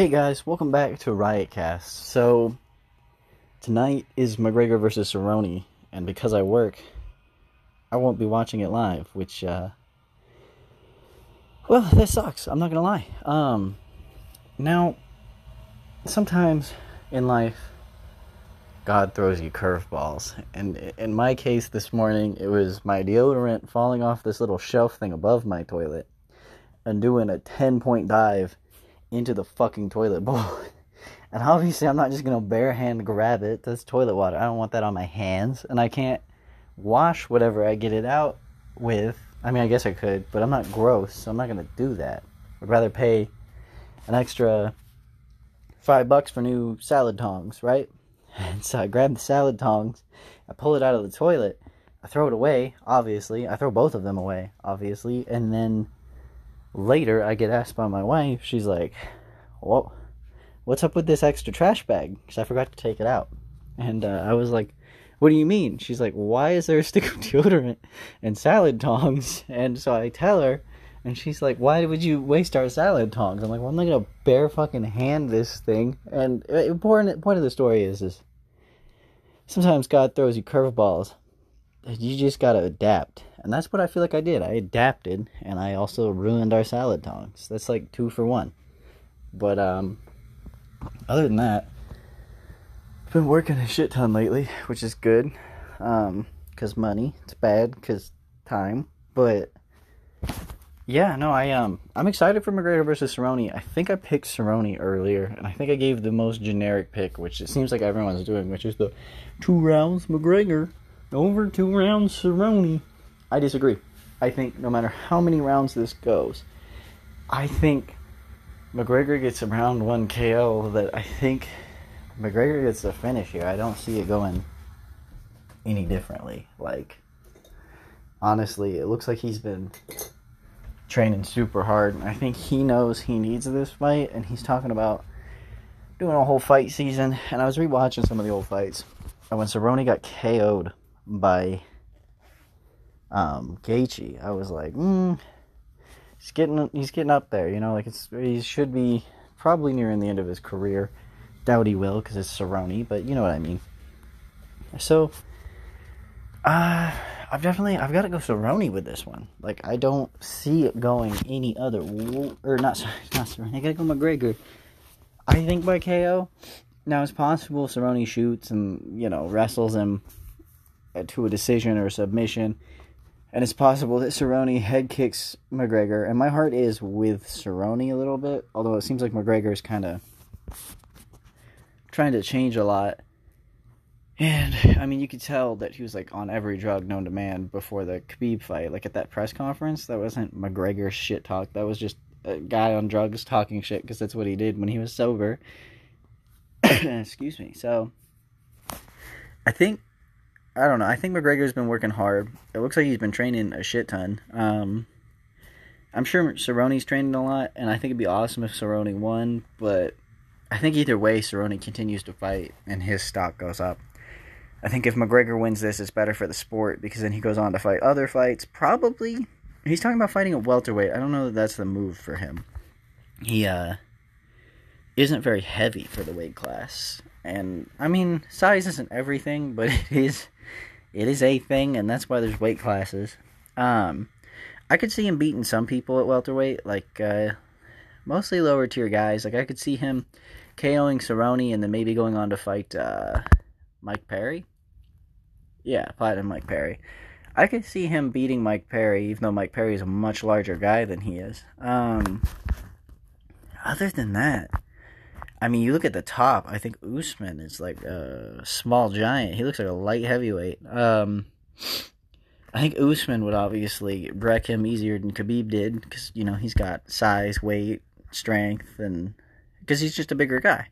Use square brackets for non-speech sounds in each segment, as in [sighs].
Hey guys, welcome back to Riotcast. So, tonight is McGregor versus Cerrone, and because I work, I won't be watching it live, which, uh, well, that sucks. I'm not gonna lie. Um, now, sometimes in life, God throws you curveballs, and in my case this morning, it was my deodorant falling off this little shelf thing above my toilet, and doing a 10 point dive into the fucking toilet [laughs] bowl. and obviously, I'm not just gonna bare hand grab it. That's toilet water. I don't want that on my hands, and I can't wash whatever I get it out with. I mean, I guess I could, but I'm not gross, so I'm not gonna do that. I'd rather pay an extra five bucks for new salad tongs, right? [laughs] And so I grab the salad tongs, I pull it out of the toilet, I throw it away, obviously. I throw both of them away, obviously, and then later I get asked by my wife, she's like, well, what's up with this extra trash bag? Because I forgot to take it out. And uh, I was like, what do you mean? She's like, why is there a stick of [laughs] deodorant and salad tongs? And so I tell her, and she's like, why would you waste our salad tongs? I'm like, well, I'm not to bare fucking hand this thing. And the important point of the story is, is sometimes God throws you curveballs. You just got to adapt and that's what I feel like I did. I adapted, and I also ruined our salad tongs. That's like two for one. But um, other than that, I've been working a shit ton lately, which is good. Um, cause money. It's bad cause time. But yeah, no, I um, I'm excited for McGregor versus Cerrone. I think I picked Cerrone earlier, and I think I gave the most generic pick, which it seems like everyone's doing, which is the two rounds McGregor over two rounds Cerrone. I disagree. I think no matter how many rounds this goes, I think McGregor gets a round one KO that I think McGregor gets the finish here. I don't see it going any differently. Like, honestly, it looks like he's been training super hard. And I think he knows he needs this fight, and he's talking about doing a whole fight season. And I was rewatching some of the old fights, and when Cerrone got KO'd by um, Gaethje, I was like, hmm, he's getting he's getting up there. You know, like it's he should be probably nearing the end of his career. Doubt he will because it's Cerrone, but you know what I mean. So, uh, I've definitely I've got to go Cerrone with this one. Like I don't see it going any other or not [laughs] sorry not Cerrone. I gotta go McGregor. I think by KO. Now it's possible Cerrone shoots and you know wrestles him Uh, to a decision or submission and it's possible that Cerrone head kicks McGregor, and my heart is with Cerrone a little bit, although it seems like McGregor is kind of trying to change a lot. And I mean, you could tell that he was like on every drug known to man before the Khabib fight. Like at that press conference, that wasn't McGregor shit talk. That was just a guy on drugs talking shit because that's what he did when he was sober. [coughs] Excuse me. So I think I don't know. I think McGregor's been working hard. It looks like he's been training a shit ton. Um, I'm sure Cerrone's training a lot, and I think it'd be awesome if Cerrone won. But I think either way, Cerrone continues to fight, and his stock goes up. I think if McGregor wins this, it's better for the sport because then he goes on to fight other fights. Probably, he's talking about fighting a welterweight. I don't know that that's the move for him. He uh, isn't very heavy for the weight class, and I mean, size isn't everything, but [laughs] it is it is a thing, and that's why there's weight classes. Um, I could see him beating some people at welterweight, like uh, mostly lower tier guys. Like I could see him KOing Cerrone and then maybe going on to fight uh, Mike Perry. Yeah, fighting Mike Perry. I could see him beating Mike Perry, even though Mike Perry is a much larger guy than he is. Um, other than that, I mean, you look at the top. I think Usman is like a small giant. He looks like a light heavyweight. Um, I think Usman would obviously wreck him easier than Khabib did because you know he's got size, weight, strength, and because he's just a bigger guy.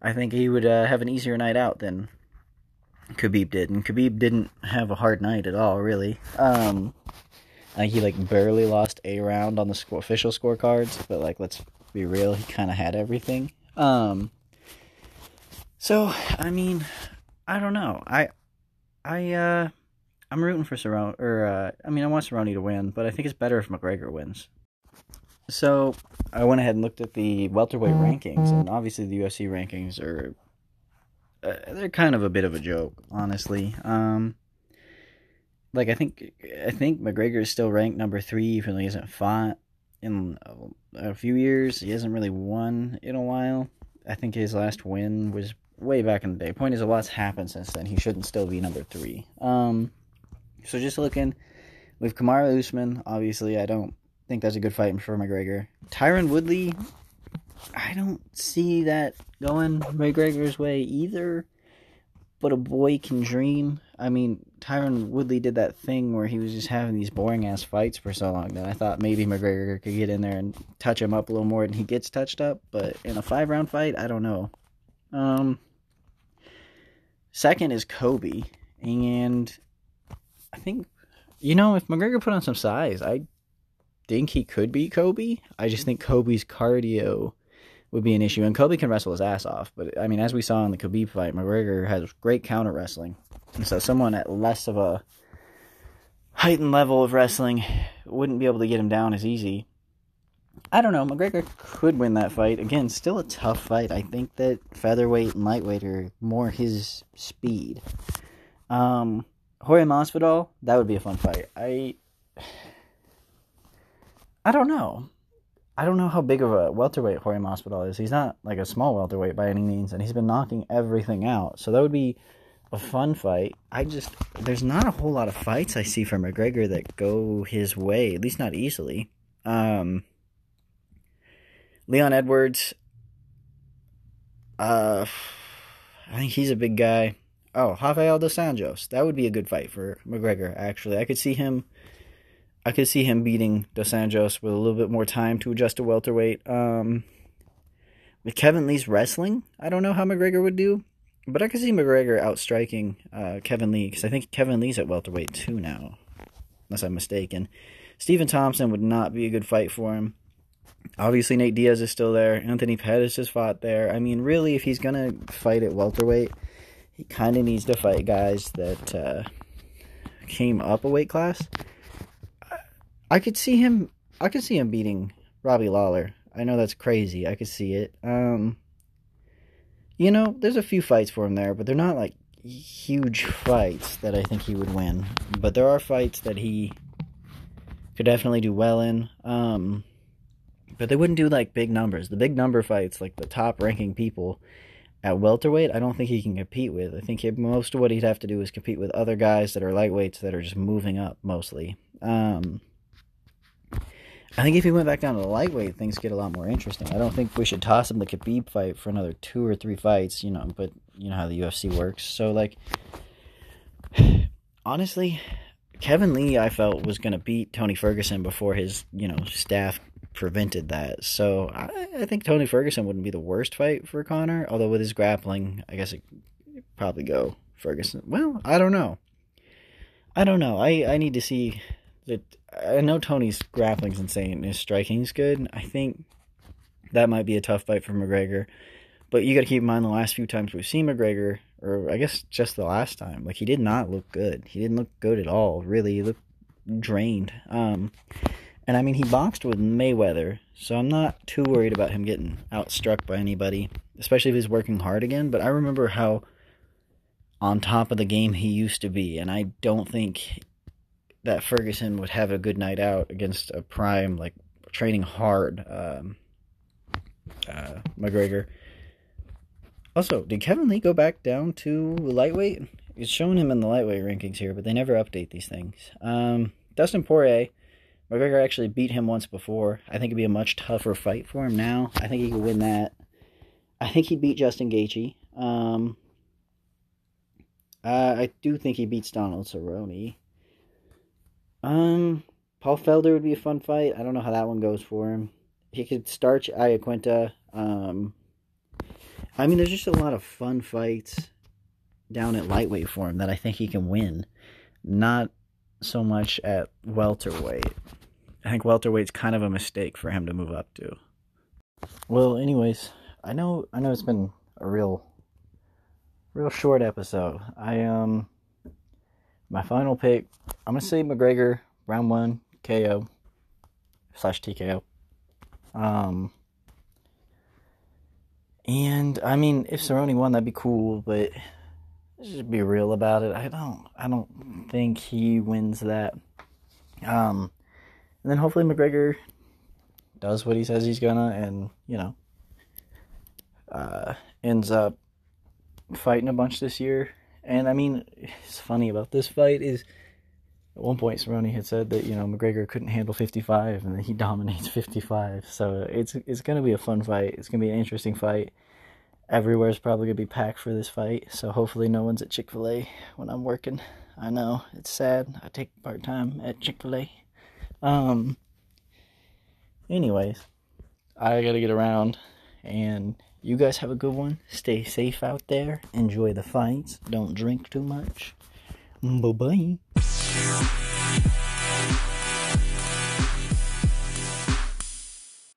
I think he would uh, have an easier night out than Khabib did, and Khabib didn't have a hard night at all, really. Um, I think he like barely lost a round on the score, official scorecards, but like let's be real, he kind of had everything. Um. So I mean, I don't know. I, I uh, I'm rooting for Cerrone, or uh, I mean, I want Cerrone to win, but I think it's better if McGregor wins. So I went ahead and looked at the welterweight rankings, and obviously the UFC rankings are uh, they're kind of a bit of a joke, honestly. Um, like I think I think McGregor is still ranked number three, even though he hasn't fought in a, a few years. He hasn't really won in a while. I think his last win was way back in the day. Point is, a lot's happened since then. He shouldn't still be number three. Um, so just looking with Kamaru Usman, obviously, I don't think that's a good fight for McGregor. Tyron Woodley, I don't see that going McGregor's way either. But a boy can dream. I mean, Tyron Woodley did that thing where he was just having these boring ass fights for so long that I thought maybe McGregor could get in there and touch him up a little more than he gets touched up. But in a five round fight, I don't know. Um, second is Colby, and I think you know if McGregor put on some size, I think he could beat Colby. I just think Colby's cardio would be an issue. And Colby can wrestle his ass off, but I mean, as we saw in the Khabib fight, McGregor has great counter wrestling, and so someone at less of a heightened level of wrestling wouldn't be able to get him down as easy. I don't know. McGregor could win that fight. Again, still a tough fight. I think that featherweight and lightweight are more his speed. Um, Jorge Masvidal, that would be a fun fight. I, [sighs] I don't know. I don't know how big of a welterweight Jorge Masvidal is. He's not like a small welterweight by any means, and he's been knocking everything out. So that would be a fun fight. I just there's not a whole lot of fights I see for McGregor that go his way, at least not easily. Um, Leon Edwards, uh, I think he's a big guy. Oh, Rafael dos Anjos, that would be a good fight for McGregor. Actually, I could see him I could see him beating Dos Anjos with a little bit more time to adjust to welterweight. Um, with Kevin Lee's wrestling, I don't know how McGregor would do, but I could see McGregor outstriking uh, Kevin Lee because I think Kevin Lee's at welterweight too now, unless I'm mistaken. Stephen Thompson would not be a good fight for him. Obviously, Nate Diaz is still there. Anthony Pettis has fought there. I mean, really, if he's gonna fight at welterweight, he kind of needs to fight guys that uh, came up a weight class I could see him. I could see him beating Robbie Lawler. I know that's crazy. I could see it. Um, you know, there's a few fights for him there, but they're not like huge fights that I think he would win. But there are fights that he could definitely do well in. Um, but they wouldn't do like big numbers. The big number fights, like the top ranking people at welterweight, I don't think he can compete with. I think most of what he'd have to do is compete with other guys that are lightweights that are just moving up mostly. Um, I think if he went back down to the lightweight, things get a lot more interesting. I don't think we should toss him the Khabib fight for another two or three fights, you know. But you know how the UFC works. So like, [sighs] honestly, Kevin Lee, I felt was going to beat Tony Ferguson before his you know staff prevented that. So I, I, think Tony Ferguson wouldn't be the worst fight for Conor. Although with his grappling, I guess it probably go Ferguson. Well, I don't know. I don't know. I I need to see that I know Tony's grappling's insane. His striking's good. I think that might be a tough fight for McGregor. But you got to keep in mind the last few times we've seen McGregor, or I guess just the last time, like he did not look good. He didn't look good at all. Really, he looked drained. Um, and I mean, he boxed with Mayweather, so I'm not too worried about him getting outstruck by anybody, especially if he's working hard again. But I remember how on top of the game he used to be, and I don't think that Ferguson would have a good night out against a prime, like training hard um, uh, McGregor. Also, did Kevin Lee go back down to lightweight? It's showing him in the lightweight rankings here, but they never update these things. Um, Dustin Poirier, McGregor actually beat him once before. I think it'd be a much tougher fight for him now. I think he could win that. I think he beat Justin Gaethje. Um, uh, I do think he beats Donald Cerrone. Um, Paul Felder would be a fun fight. I don't know how that one goes for him. He could starch Iaquinta. Um, I mean, there's just a lot of fun fights down at lightweight for him that I think he can win. Not so much at welterweight. I think welterweight's kind of a mistake for him to move up to. Well, anyways, I know I know it's been a real real short episode. I um my final pick, I'm gonna say McGregor round one KO slash TKO. Um, and I mean, if Cerrone won, that'd be cool, but just be real about it. I don't, I don't think he wins that. Um, and then hopefully McGregor does what he says he's gonna, and you know, uh, ends up fighting a bunch this year. And I mean, it's funny about this fight is at one point Cerrone had said that you know McGregor couldn't handle 55, and then he [laughs] dominates 55. So it's it's gonna be a fun fight. It's gonna be an interesting fight. Everywhere's probably gonna be packed for this fight. So hopefully no one's at Chick Fil A when I'm working. I know it's sad. I take part time at Chick Fil A. Um. Anyways, I gotta get around, and you guys have a good one. Stay safe out there. Enjoy the fights. Don't drink too much. Bye bye.